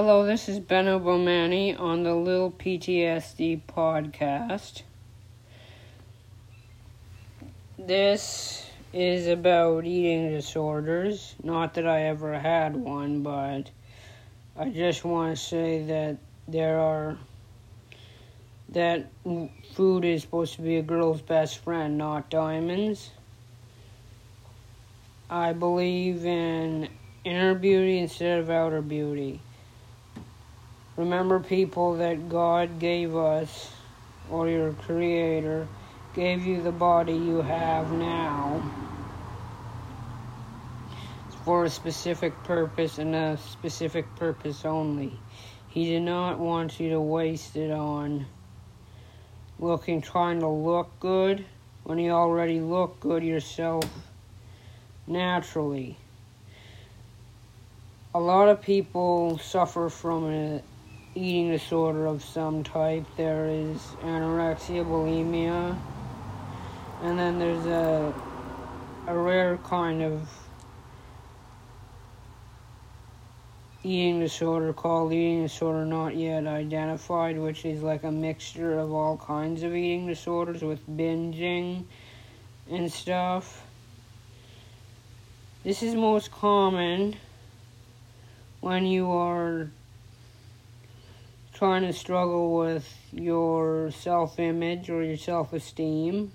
Hello, this is Benno Bomani on the Little PTSD podcast. This is about eating disorders. Not that I ever had one, but I just want to say that there are that food is supposed to be a girl's best friend, not diamonds. I believe in inner beauty instead of outer beauty. Remember people that God gave us, or your Creator, gave you the body you have now for a specific purpose and a specific purpose only. He did not want you to waste it on looking, trying to look good when you already look good yourself naturally. A lot of people suffer from a eating disorder of some type. There is anorexia, bulimia, and then there's a a rare kind of eating disorder called eating disorder not yet identified, which is like a mixture of all kinds of eating disorders with binging and stuff. This is most common when you are trying to struggle with your self image or your self esteem,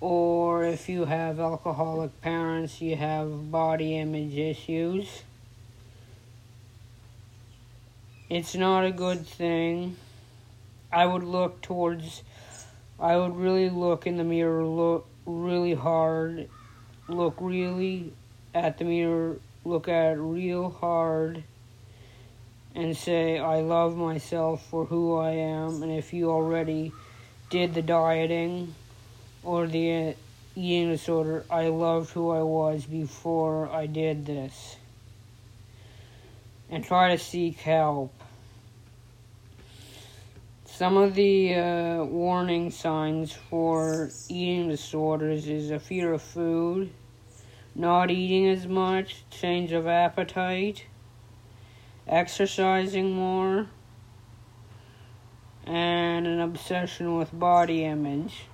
or if you have alcoholic parents, you have body image issues. It's not a good thing. I would look towards, I would really look in the mirror, look really hard, look really at the mirror look at real hard and say, I love myself for who I am. And if you already did the dieting or the eating disorder, I loved who I was before I did this. And try to seek help. Some of the uh, warning signs for eating disorders is a fear of food not eating as much, change of appetite, exercising more, and an obsession with body image.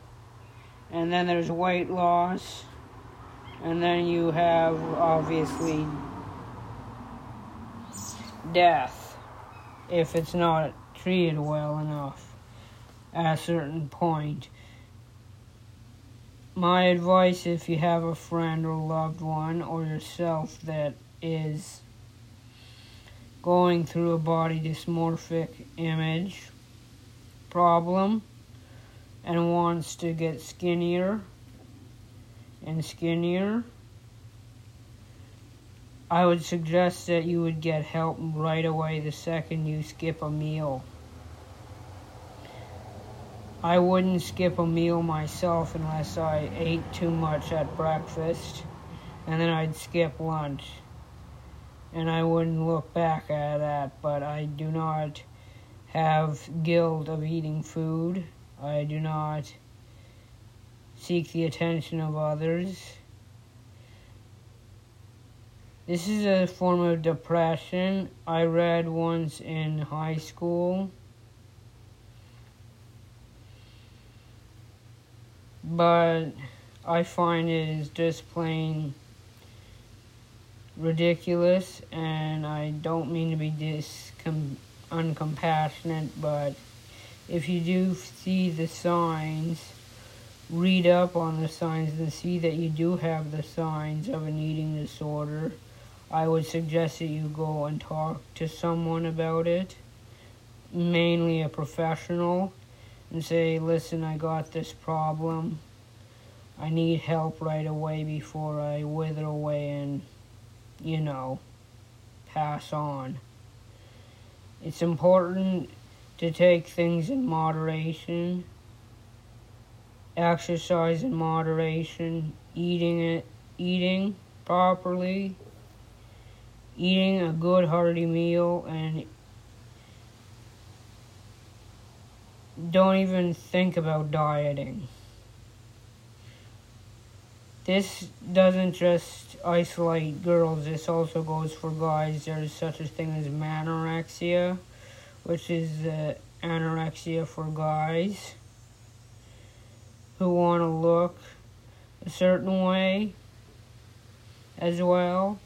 And then there's weight loss, and then you have obviously death if it's not treated well enough at a certain point my advice if you have a friend or loved one or yourself that is going through a body dysmorphic image problem and wants to get skinnier and skinnier, I would suggest that you would get help right away the second you skip a meal. I wouldn't skip a meal myself unless I ate too much at breakfast, and then I'd skip lunch. And I wouldn't look back at that, but I do not have guilt of eating food. I do not seek the attention of others. This is a form of depression I read once in high school but I find it is just plain ridiculous, and I don't mean to be discom- uncompassionate, but if you do see the signs, read up on the signs and see that you do have the signs of an eating disorder, I would suggest that you go and talk to someone about it, mainly a professional and say, listen, I got this problem. I need help right away before I wither away and, you know, pass on. It's important to take things in moderation, exercise in moderation, eating it, eating properly, eating a good hearty meal, and don't even think about dieting. This doesn't just isolate girls. This also goes for guys. There's such a thing as manorexia, which is uh, anorexia for guys who want to look a certain way as well,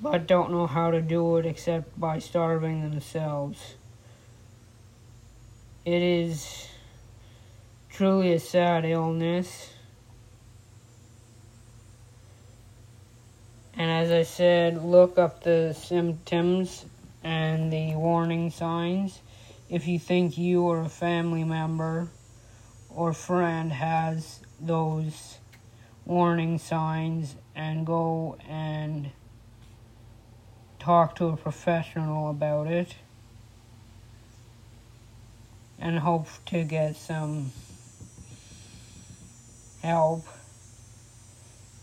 but don't know how to do it except by starving themselves. It is truly a sad illness. And as I said, look up the symptoms and the warning signs. If you think you or a family member or friend has those warning signs and go and talk to a professional about it and hope to get some help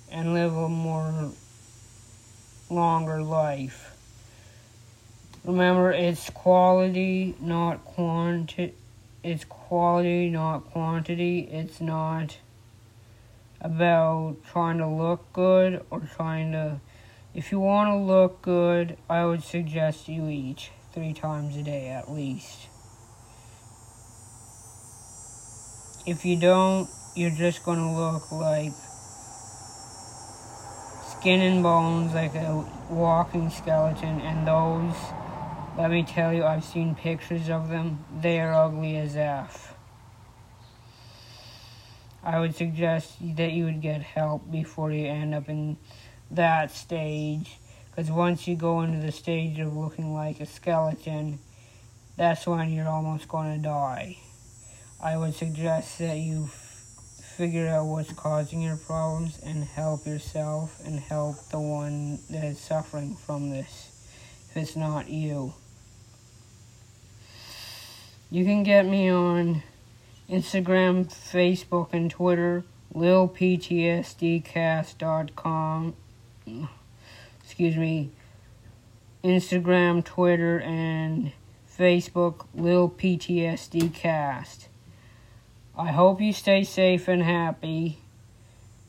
and live a more longer life. Remember, it's quality, not quantity. It's quality, not quantity. It's not about trying to look good or trying to. If you want to look good, I would suggest you eat three times a day at least. If you don't, you're just to look like skin and bones, like a walking skeleton, and those, let me tell you, I've seen pictures of them. They are ugly as F. I would suggest that you would get help before you end up in that stage. Because once you go into the stage of looking like a skeleton, that's when you're almost going to die. I would suggest that you figure out what's causing your problems and help yourself and help the one that is suffering from this if it's not you. You can get me on Instagram, Facebook, and Twitter, lilptsdcast.com. Excuse me. Instagram, Twitter, and Facebook, Lil PTSD Cast. I hope you stay safe and happy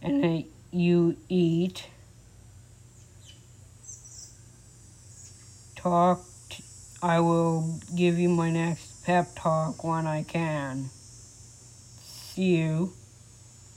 and that you eat. Talk. I will give you my next pep talk when I can. See you.